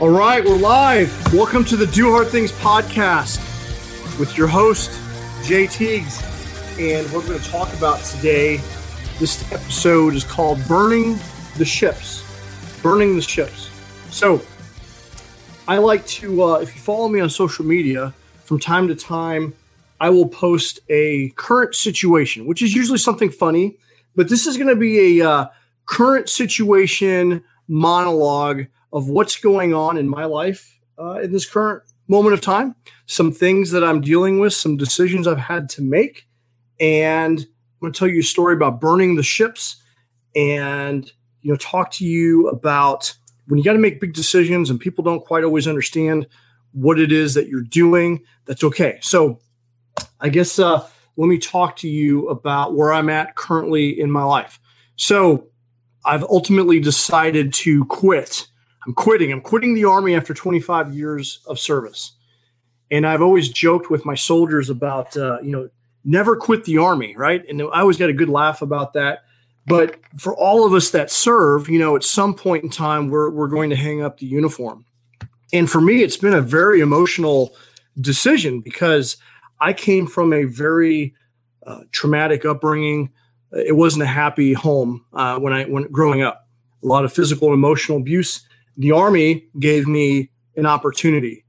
All right, we're live. Welcome to the Do Hard Things podcast with your host, Jay Teagues. And we're going to talk about today. This episode is called Burning the Ships. Burning the Ships. So, I like to, uh, if you follow me on social media, from time to time, I will post a current situation, which is usually something funny, but this is going to be a uh, current situation monologue of what's going on in my life uh, in this current moment of time, some things that I'm dealing with, some decisions I've had to make. And I'm going to tell you a story about burning the ships and, you know, talk to you about when you got to make big decisions and people don't quite always understand what it is that you're doing. That's okay. So I guess uh, let me talk to you about where I'm at currently in my life. So I've ultimately decided to quit I'm quitting. I'm quitting the army after 25 years of service. And I've always joked with my soldiers about, uh, you know, never quit the army, right? And I always got a good laugh about that. But for all of us that serve, you know, at some point in time, we're, we're going to hang up the uniform. And for me, it's been a very emotional decision because I came from a very uh, traumatic upbringing. It wasn't a happy home uh, when I when growing up. A lot of physical and emotional abuse the Army gave me an opportunity.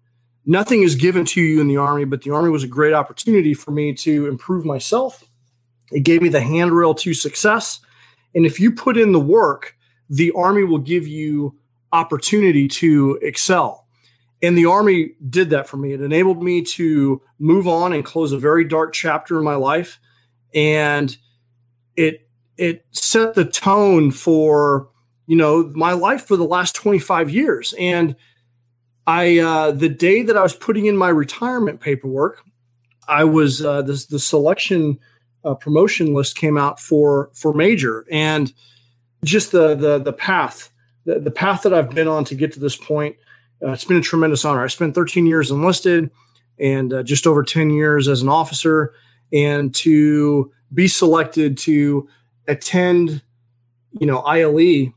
Nothing is given to you in the Army, but the Army was a great opportunity for me to improve myself. It gave me the handrail to success. And if you put in the work, the Army will give you opportunity to excel. And the Army did that for me. It enabled me to move on and close a very dark chapter in my life. And it it set the tone for you know, my life for the last 25 years. And I, uh, the day that I was putting in my retirement paperwork, I was, uh, this, the selection uh, promotion list came out for, for major and just the, the, the path, the, the path that I've been on to get to this point. Uh, it's been a tremendous honor. I spent 13 years enlisted and uh, just over 10 years as an officer and to be selected to attend, you know, ILE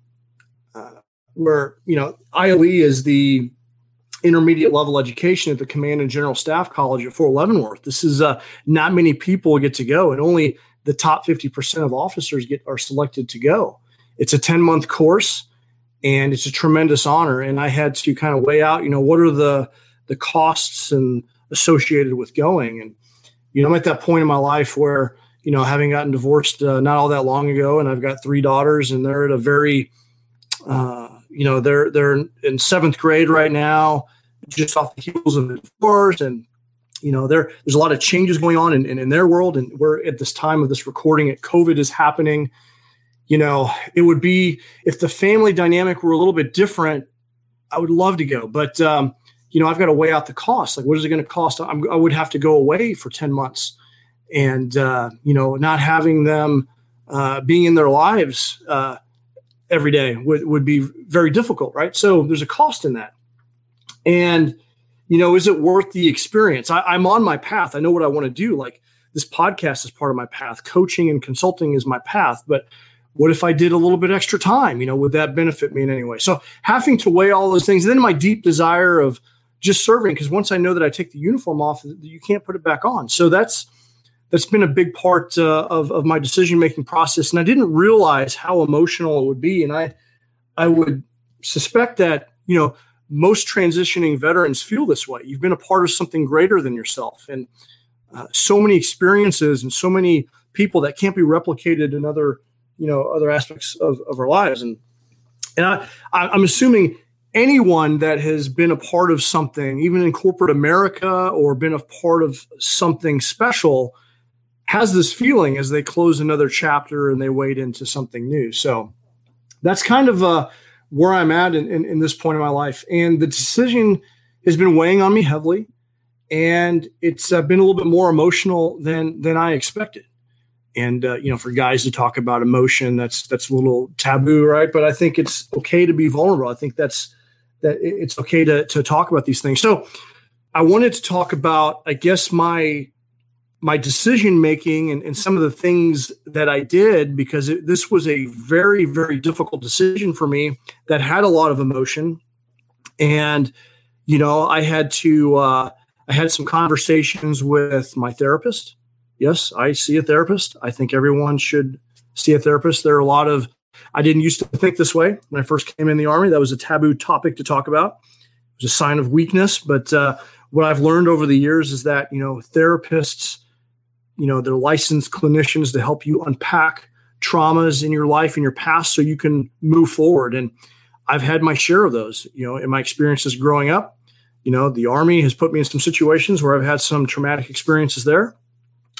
where you know ILE is the intermediate level education at the Command and General Staff College at Fort Leavenworth. This is uh, not many people get to go, and only the top fifty percent of officers get are selected to go. It's a ten month course, and it's a tremendous honor. And I had to kind of weigh out, you know, what are the the costs and associated with going. And you know, I'm at that point in my life where you know, having gotten divorced uh, not all that long ago, and I've got three daughters, and they're at a very uh, you know they're they're in seventh grade right now, just off the heels of divorce, and you know there there's a lot of changes going on in, in, in their world, and we're at this time of this recording, it COVID is happening. You know, it would be if the family dynamic were a little bit different. I would love to go, but um, you know, I've got to weigh out the cost. Like, what is it going to cost? I'm, i would have to go away for ten months, and uh, you know, not having them uh, being in their lives. Uh, every day would, would be very difficult, right? So there's a cost in that. And, you know, is it worth the experience? I, I'm on my path. I know what I want to do. Like this podcast is part of my path. Coaching and consulting is my path. But what if I did a little bit extra time? You know, would that benefit me in any way? So having to weigh all those things, and then my deep desire of just serving, because once I know that I take the uniform off, you can't put it back on. So that's that's been a big part uh, of, of my decision making process. And I didn't realize how emotional it would be. And I, I would suspect that, you know, most transitioning veterans feel this way. You've been a part of something greater than yourself. And uh, so many experiences and so many people that can't be replicated in other, you know, other aspects of, of our lives. And, and I, I'm assuming anyone that has been a part of something, even in corporate America or been a part of something special, has this feeling as they close another chapter and they wade into something new. So that's kind of uh, where I'm at in, in, in this point in my life. And the decision has been weighing on me heavily, and it's uh, been a little bit more emotional than than I expected. And uh, you know, for guys to talk about emotion, that's that's a little taboo, right? But I think it's okay to be vulnerable. I think that's that it's okay to to talk about these things. So I wanted to talk about, I guess, my my decision making and, and, some of the things that I did because it, this was a very, very difficult decision for me that had a lot of emotion. And, you know, I had to, uh, I had some conversations with my therapist. Yes, I see a therapist. I think everyone should see a therapist. There are a lot of, I didn't used to think this way when I first came in the Army. That was a taboo topic to talk about. It was a sign of weakness. But uh, what I've learned over the years is that, you know, therapists, you know they're licensed clinicians to help you unpack traumas in your life and your past so you can move forward. And i've had my share of those you know in my experiences growing up. You know the army has put me in some situations where i've had some traumatic experiences there.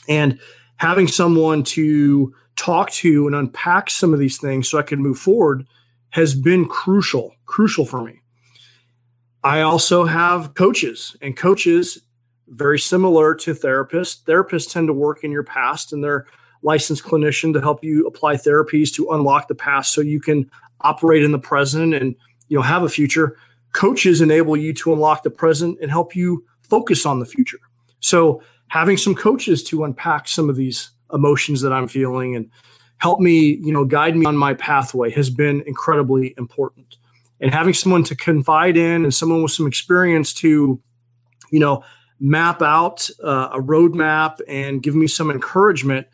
And having someone to talk to and unpack some of these things so i can move forward has been crucial crucial for me. I also have coaches and coaches very similar to therapists. Therapists tend to work in your past and they're licensed clinician to help you apply therapies to unlock the past so you can operate in the present and you know have a future. Coaches enable you to unlock the present and help you focus on the future. So having some coaches to unpack some of these emotions that I'm feeling and help me, you know, guide me on my pathway has been incredibly important. And having someone to confide in and someone with some experience to, you know, map out uh, a roadmap and give me some encouragement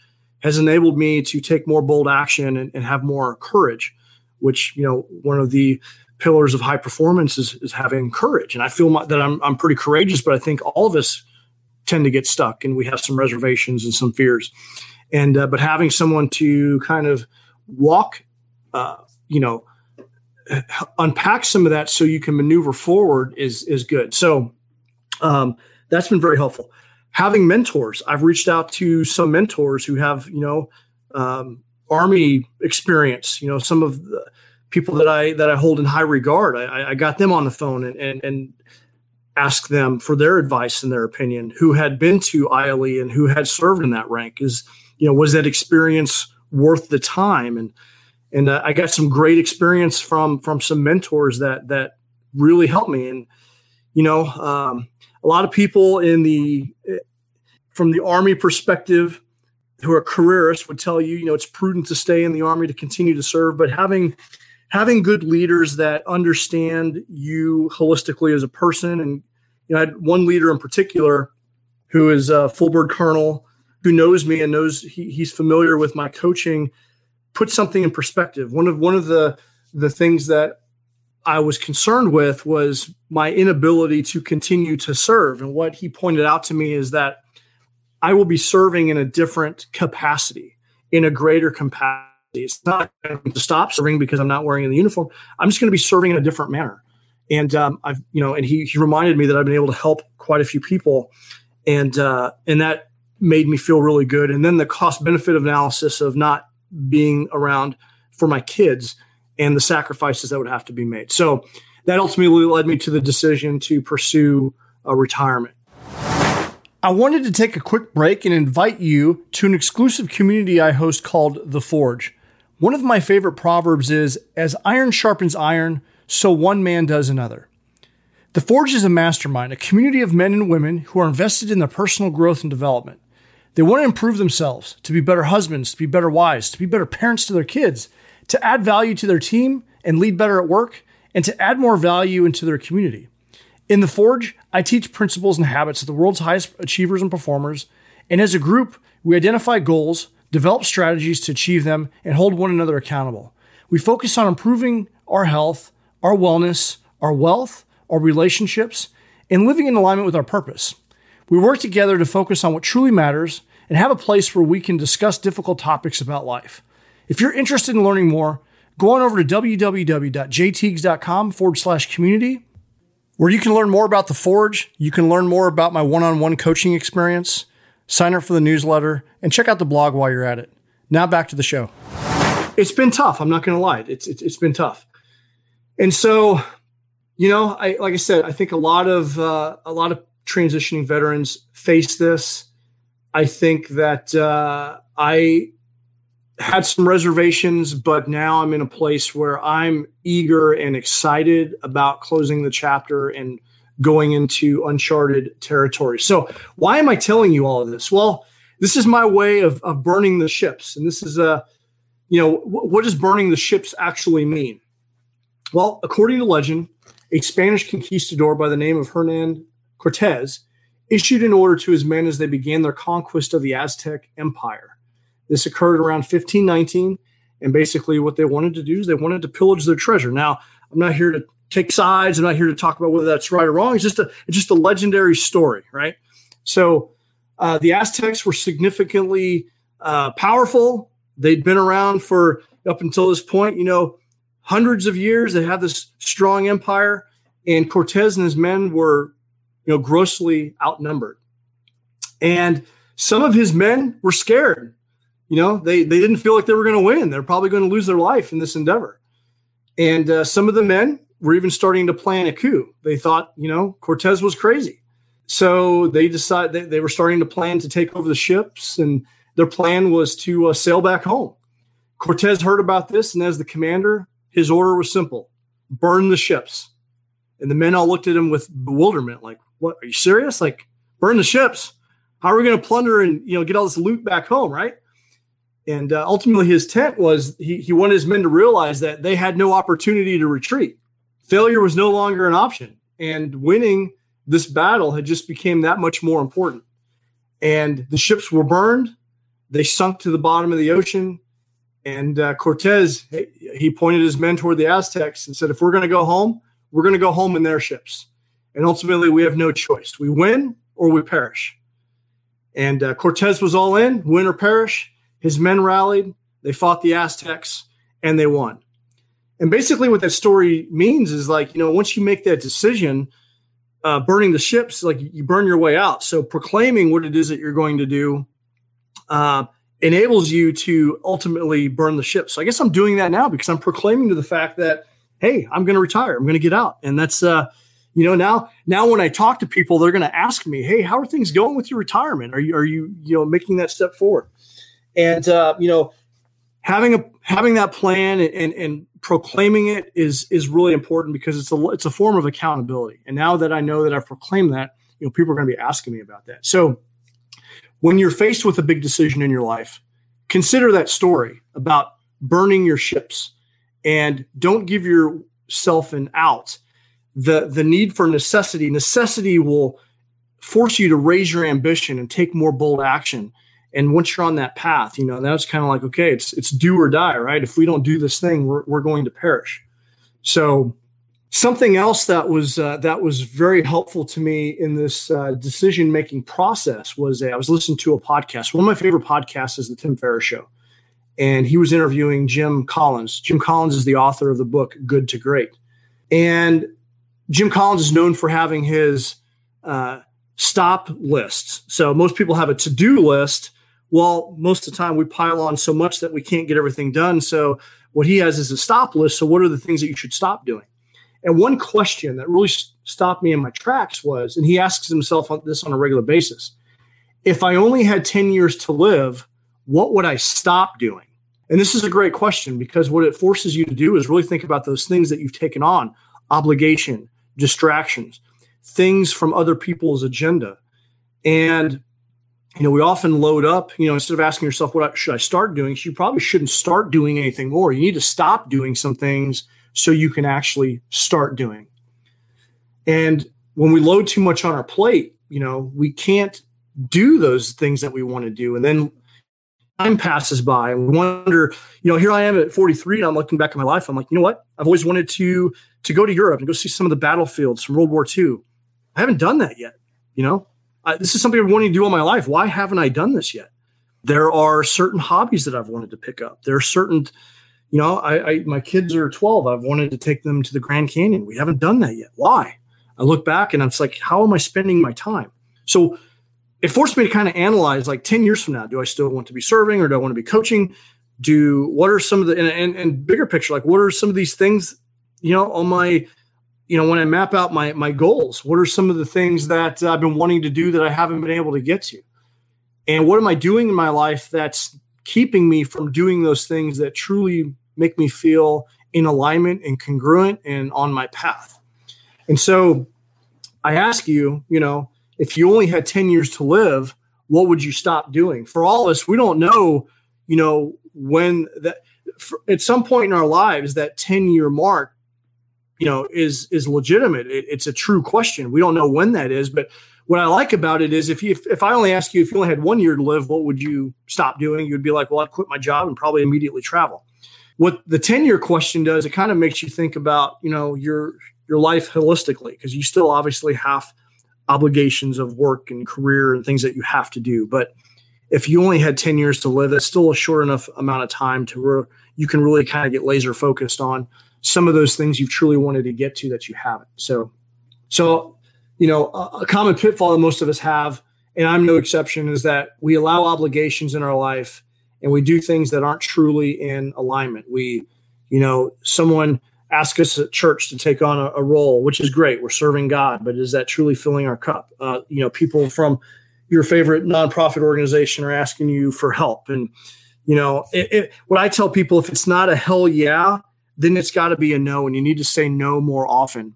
has enabled me to take more bold action and, and, have more courage which you know one of the pillars of high performance is, is having courage. And i feel my, that I'm, I'm pretty courageous but i think all of us tend to get stuck and we have some reservations and some fears. And uh, but having someone to kind of walk uh, you know unpack some of that so you can maneuver forward is is good. So um, that's been very helpful. Having mentors, I've reached out to some mentors who have, you know, um, army experience. You know, some of the people that I that I hold in high regard. I, I got them on the phone and and, and ask them for their advice and their opinion. Who had been to ILE and who had served in that rank? Is you know was that experience worth the time? And and uh, I got some great experience from from some mentors that that really helped me. And you know, um, a lot of people in the from the army perspective who are careerists would tell you, you know, it's prudent to stay in the army to continue to serve, but having having good leaders that understand you holistically as a person, and you know, I had one leader in particular who is a full bird colonel who knows me and knows he, he's familiar with my coaching. Put something in perspective. One of one of the the things that I was concerned with was my inability to continue to serve. And what he pointed out to me is that I will be serving in a different capacity, in a greater capacity. It's not going to stop serving because I'm not wearing the uniform. I'm just going to be serving in a different manner. And um, I've, you know, and he he reminded me that I've been able to help quite a few people, and uh, and that made me feel really good. And then the cost benefit analysis of not being around for my kids and the sacrifices that would have to be made. So that ultimately led me to the decision to pursue a retirement. I wanted to take a quick break and invite you to an exclusive community I host called The Forge. One of my favorite proverbs is As iron sharpens iron, so one man does another. The Forge is a mastermind, a community of men and women who are invested in their personal growth and development. They want to improve themselves, to be better husbands, to be better wives, to be better parents to their kids, to add value to their team and lead better at work, and to add more value into their community. In The Forge, I teach principles and habits of the world's highest achievers and performers, and as a group, we identify goals, develop strategies to achieve them, and hold one another accountable. We focus on improving our health, our wellness, our wealth, our relationships, and living in alignment with our purpose. We work together to focus on what truly matters and have a place where we can discuss difficult topics about life. If you're interested in learning more, go on over to www.jteagues.com forward slash community, where you can learn more about the Forge. You can learn more about my one on one coaching experience, sign up for the newsletter, and check out the blog while you're at it. Now back to the show. It's been tough. I'm not going to lie. It's, it's it's been tough, and so, you know, I like I said, I think a lot of uh, a lot of transitioning veterans face this. I think that uh, I had some reservations, but now I'm in a place where I'm eager and excited about closing the chapter and going into uncharted territory. So, why am I telling you all of this? Well, this is my way of, of burning the ships. And this is a, you know, what does burning the ships actually mean? Well, according to legend, a Spanish conquistador by the name of Hernan Cortez issued an order to his men as they began their conquest of the Aztec Empire. This occurred around 1519. And basically, what they wanted to do is they wanted to pillage their treasure. Now, I'm not here to take sides. I'm not here to talk about whether that's right or wrong. It's just a it's just a legendary story, right? So uh, the Aztecs were significantly uh, powerful. They'd been around for up until this point, you know, hundreds of years. They had this strong empire, and Cortez and his men were, you know, grossly outnumbered. And some of his men were scared. You know, they they didn't feel like they were going to win. They're probably going to lose their life in this endeavor. And uh, some of the men were even starting to plan a coup. They thought, you know, Cortez was crazy. So they decided they, they were starting to plan to take over the ships, and their plan was to uh, sail back home. Cortez heard about this, and as the commander, his order was simple burn the ships. And the men all looked at him with bewilderment like, what? Are you serious? Like, burn the ships? How are we going to plunder and you know get all this loot back home, right? And uh, ultimately, his tent was he, he wanted his men to realize that they had no opportunity to retreat. Failure was no longer an option and winning this battle had just became that much more important. And the ships were burned they sunk to the bottom of the ocean and uh, cortez he pointed his men toward the aztecs and said if we're going to go home we're going to go home in their ships. And ultimately we have no choice. We win or we perish. And uh, cortez was all in win or perish his men rallied they fought the aztecs and they won and basically, what that story means is like, you know, once you make that decision, uh, burning the ships, like you burn your way out. So proclaiming what it is that you're going to do uh, enables you to ultimately burn the ship. So I guess I'm doing that now because I'm proclaiming to the fact that, hey, I'm going to retire. I'm going to get out. And that's, uh, you know, now, now when I talk to people, they're going to ask me, hey, how are things going with your retirement? Are you, are you, you know, making that step forward? And, uh, you know, having a having that plan and, and proclaiming it is is really important because it's a it's a form of accountability. And now that I know that I've proclaimed that, you know, people are going to be asking me about that. So when you're faced with a big decision in your life, consider that story about burning your ships and don't give yourself an out. The the need for necessity, necessity will force you to raise your ambition and take more bold action and once you're on that path, you know, that's kind of like, okay, it's it's do or die, right? If we don't do this thing, we're, we're going to perish. So something else that was uh, that was very helpful to me in this uh, decision making process was I was listening to a podcast. One of my favorite podcasts is the Tim Ferriss Show, and he was interviewing Jim Collins. Jim Collins is the author of the book Good to Great, and Jim Collins is known for having his uh, stop lists. So most people have a to do list well, most of the time we pile on so much that we can't get everything done. So what he has is a stop list. So what are the things that you should stop doing? And one question that really stopped me in my tracks was, and he asks himself this on a regular basis: If I only had ten years to live, what would I stop doing? And this is a great question because what it forces you to do is really think about those things that you've taken on obligation, distractions, things from other people's agenda. And you know, we often load up, you know, instead of asking yourself, what should I start doing? You probably shouldn't start doing anything more. You need to stop doing some things so you can actually start doing. And when we load too much on our plate, you know, we can't do those things that we want to do. And then time passes by and we wonder, you know, here I am at 43 and I'm looking back at my life. I'm like, you know what? I've always wanted to to go to Europe and go see some of the battlefields from World War II. I haven't done that yet, you know? I, this is something I've wanted to do all my life. Why haven't I done this yet? There are certain hobbies that I've wanted to pick up. There are certain, you know, I, I my kids are 12. I've wanted to take them to the Grand Canyon. We haven't done that yet. Why? I look back and I'm like, how am I spending my time? So it forced me to kind of analyze like 10 years from now, do I still want to be serving or do I want to be coaching? Do what are some of the and, and, and bigger picture, like what are some of these things, you know, on my, you know, when I map out my my goals, what are some of the things that uh, I've been wanting to do that I haven't been able to get to? And what am I doing in my life that's keeping me from doing those things that truly make me feel in alignment and congruent and on my path? And so I ask you, you know, if you only had 10 years to live, what would you stop doing? For all of us, we don't know, you know, when that at some point in our lives that 10 year mark, you know, is is legitimate. It, it's a true question. We don't know when that is, but what I like about it is if you if, if I only ask you if you only had one year to live, what would you stop doing? You'd be like, well, I'd quit my job and probably immediately travel. What the 10 year question does, it kind of makes you think about, you know, your your life holistically because you still obviously have obligations of work and career and things that you have to do. But if you only had 10 years to live, it's still a short enough amount of time to where you can really kind of get laser focused on some of those things you've truly wanted to get to that you haven't. So, so, you know, a, a common pitfall that most of us have, and I'm no exception, is that we allow obligations in our life and we do things that aren't truly in alignment. We, you know, someone ask us at church to take on a, a, role, which is great. We're serving God, but is that truly filling our cup? Uh, you know, people from your favorite nonprofit organization are asking you for help, and you know, it, it, what I tell people: if it's not a hell yeah, then it's got to be a no, and you need to say no more often,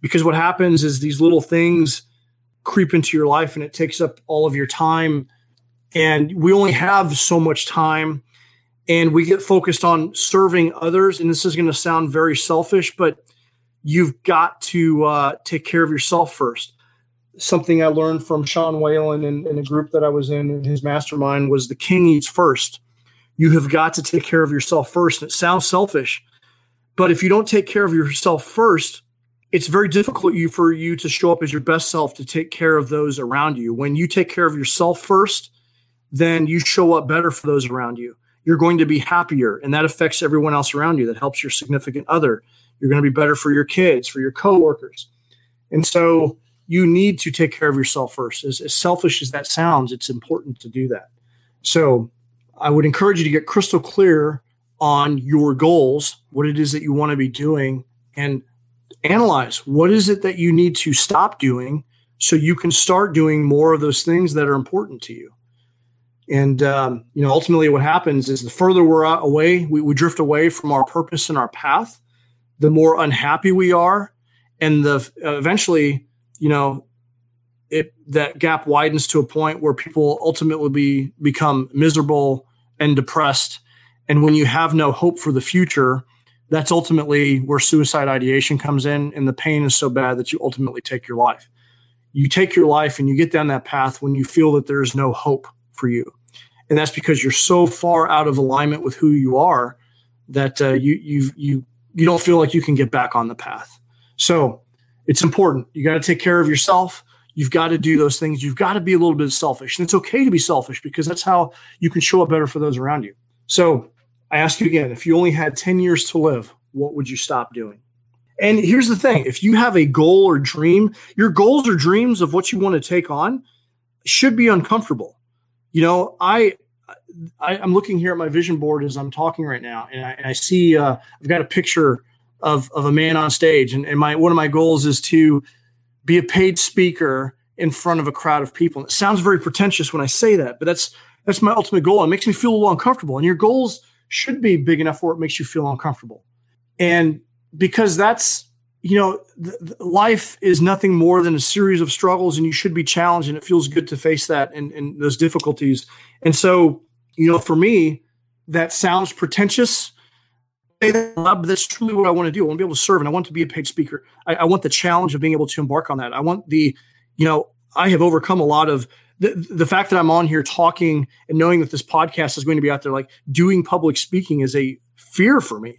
because what happens is these little things creep into your life, and it takes up all of your time, and we only have so much time and we get focused on serving others. And this is going to sound very selfish, but you've got to uh, take care of yourself first. Something I learned from Sean Whalen in, in a group that I was in, in his mastermind, was the king eats first. You have got to take care of yourself first. And it sounds selfish, but if you don't take care of yourself first, it's very difficult you for you to show up as your best self to take care of those around you. When you take care of yourself first, then you show up better for those around you. You're going to be happier and that affects everyone else around you. That helps your significant other. You're going to be better for your kids for your coworkers. And so you need to take care of yourself first. As, as selfish as that sounds it's important to do that. So i would encourage you to get crystal clear on your goals what it is that you want to be doing and analyze what is it that you need to stop doing so you can start doing more of those things that are important to you and um, you know, ultimately, what happens is the further we're away, we, we drift away from our purpose and our path. The more unhappy we are, and the uh, eventually, you know, it that gap widens to a point where people ultimately be, become miserable and depressed. And when you have no hope for the future, that's ultimately where suicide ideation comes in, and the pain is so bad that you ultimately take your life. You take your life, and you get down that path when you feel that there is no hope for you. And that's because you're so far out of alignment with who you are that uh, you you you you don't feel like you can get back on the path. So it's important. You got to take care of yourself. You've got to do those things. You've got to be a little bit selfish. And it's okay to be selfish because that's how you can show up better for those around you. So I ask you again if you only had 10 years to live, what would you stop doing? And here's the thing if you have a goal or dream, your goals or dreams of what you want to take on should be uncomfortable you know, I, I am looking here at my vision board as I'm talking right now, and I, and I see uh, I've got a picture of of a man on stage, and, and my one of my goals is to be a paid speaker in front of a crowd of people. And it sounds very pretentious when I say that, but that's that's my ultimate goal. It makes me feel a little uncomfortable, and your goals should be big enough where it makes you feel uncomfortable, and because that's you know, life is nothing more than a series of struggles, and you should be challenged, and it feels good to face that and, and those difficulties. And so, you know, for me, that sounds pretentious. But that's truly what I want to do. I want to be able to serve, and I want to be a paid speaker. I, I want the challenge of being able to embark on that. I want the, you know, I have overcome a lot of the, the fact that I'm on here talking and knowing that this podcast is going to be out there, like doing public speaking is a fear for me.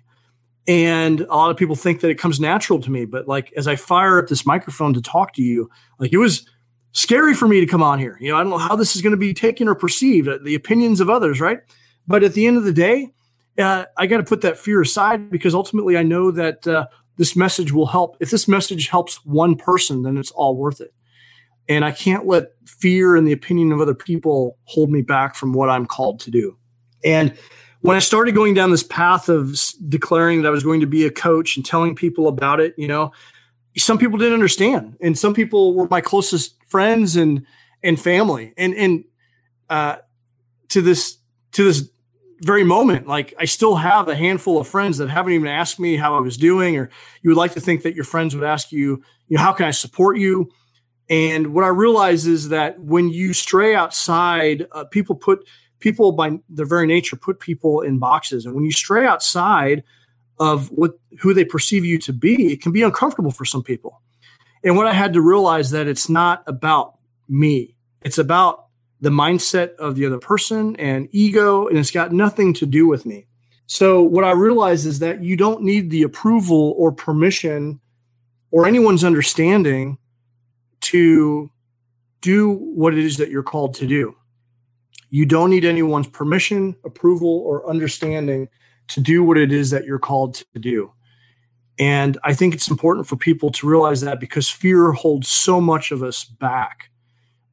And a lot of people think that it comes natural to me but like as i fire up this microphone to talk to you like it was scary for me to come on here. You know i don't know how this is going to be taken or perceived uh, the opinions of others right? But at the end of the day uh, i got to put that fear aside because ultimately i know that uh, this message will help. If this message helps one person then it's all worth it And I can't let fear and the opinion of other people hold me back from what I'm called to do. And when I started going down this path of declaring that I was going to be a coach and telling people about it, you know, some people didn't understand, and some people were my closest friends and and family, and and uh, to this to this very moment, like I still have a handful of friends that haven't even asked me how I was doing, or you would like to think that your friends would ask you, you know, how can I support you? And what I realize is that when you stray outside, uh, people put people by their very nature put people in boxes, and when you stray outside of what who they perceive you to be, it can be uncomfortable for some people. And what I had to realize that it's not about me. It's about the mindset of the other person and ego, and it's got nothing to do with me. So what I realized is that you don't need the approval or permission or anyone's understanding to do what it is that you're called to do. You don't need anyone's permission, approval, or understanding to do what it is that you're called to do. And I think it's important for people to realize that because fear holds so much of us back.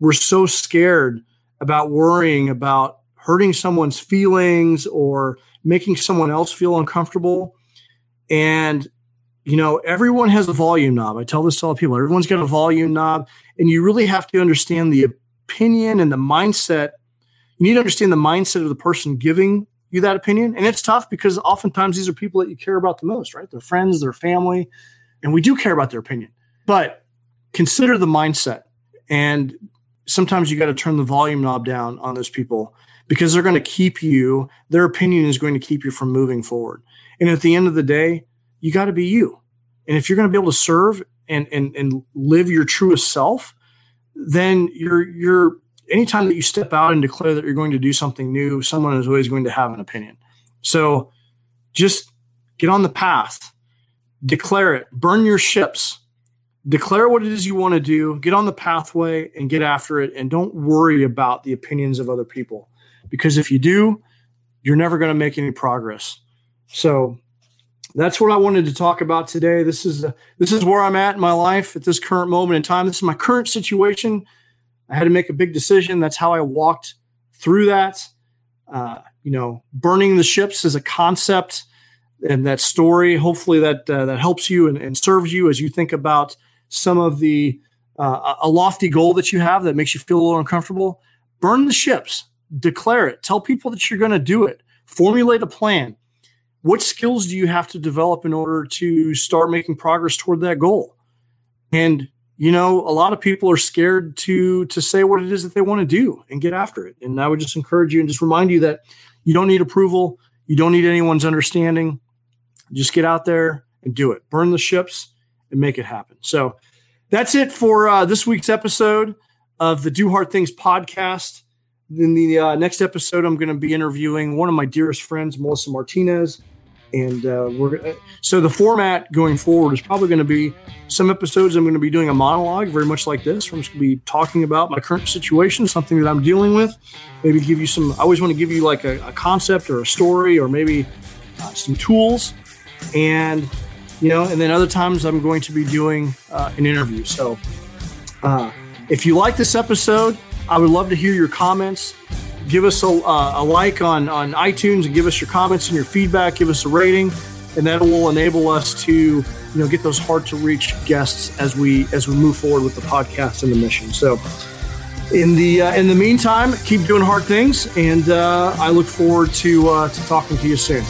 We're so scared about worrying about hurting someone's feelings or making someone else feel uncomfortable. And, you know, everyone has a volume knob. I tell this to all people everyone's got a volume knob. And you really have to understand the opinion and the mindset. You need to understand the mindset of the person giving you that opinion. And it's tough because oftentimes these are people that you care about the most, right? Their friends, their family, and we do care about their opinion. But consider the mindset. And sometimes you got to turn the volume knob down on those people because they're going to keep you, their opinion is going to keep you from moving forward. And at the end of the day, you got to be you. And if you're going to be able to serve and, and, and live your truest self, then you're, you're anytime that you step out and declare that you're going to do something new, someone is always going to have an opinion. So just get on the path, declare it, burn your ships, declare what it is you want to do, get on the pathway and get after it. And don't worry about the opinions of other people. Because if you do, you're never going to make any progress. So that's what I wanted to talk about today. This is this is where I'm at in my life at this current moment in time. This is my current situation. I had to make a big decision. That's how I walked through that. Uh, you know, burning the ships is a concept and that story. Hopefully, that uh, that helps you and, and, serves you as you think about some of the uh, a lofty goal that you have that makes you feel a little uncomfortable. Burn the ships. Declare it. Tell people that you're going to do it. Formulate a plan. What skills do you have to develop in order to start making progress toward that goal? And you know, a lot of people are scared to to say what it is that they want to do and get after it. And I would just encourage you and just remind you that you don't need approval, you don't need anyone's understanding. Just get out there and do it. Burn the ships and make it happen. So that's it for uh, this week's episode of the Do Hard Things podcast. In the uh, next episode, I'm going to be interviewing one of my dearest friends, Melissa Martinez and uh, we're so the format going forward is probably going to be some episodes i'm going to be doing a monologue very much like this Where i'm just going to be talking about my current situation something that i'm dealing with. Maybe give you some i always want to give you like a, a concept or a story or maybe uh, some tools. And you know and then other times i'm going to be doing uh, an interview. So uh, if you like this episode i would love to hear your comments give us a, uh, a like on, on iTunes and give us your comments and your feedback. Give us a rating, and that will enable us to you know get those hard to reach guests as we as we move forward with the podcast and the mission. So. In the uh, in the meantime, keep doing hard things, and uh, I look forward to uh, to talking to you soon.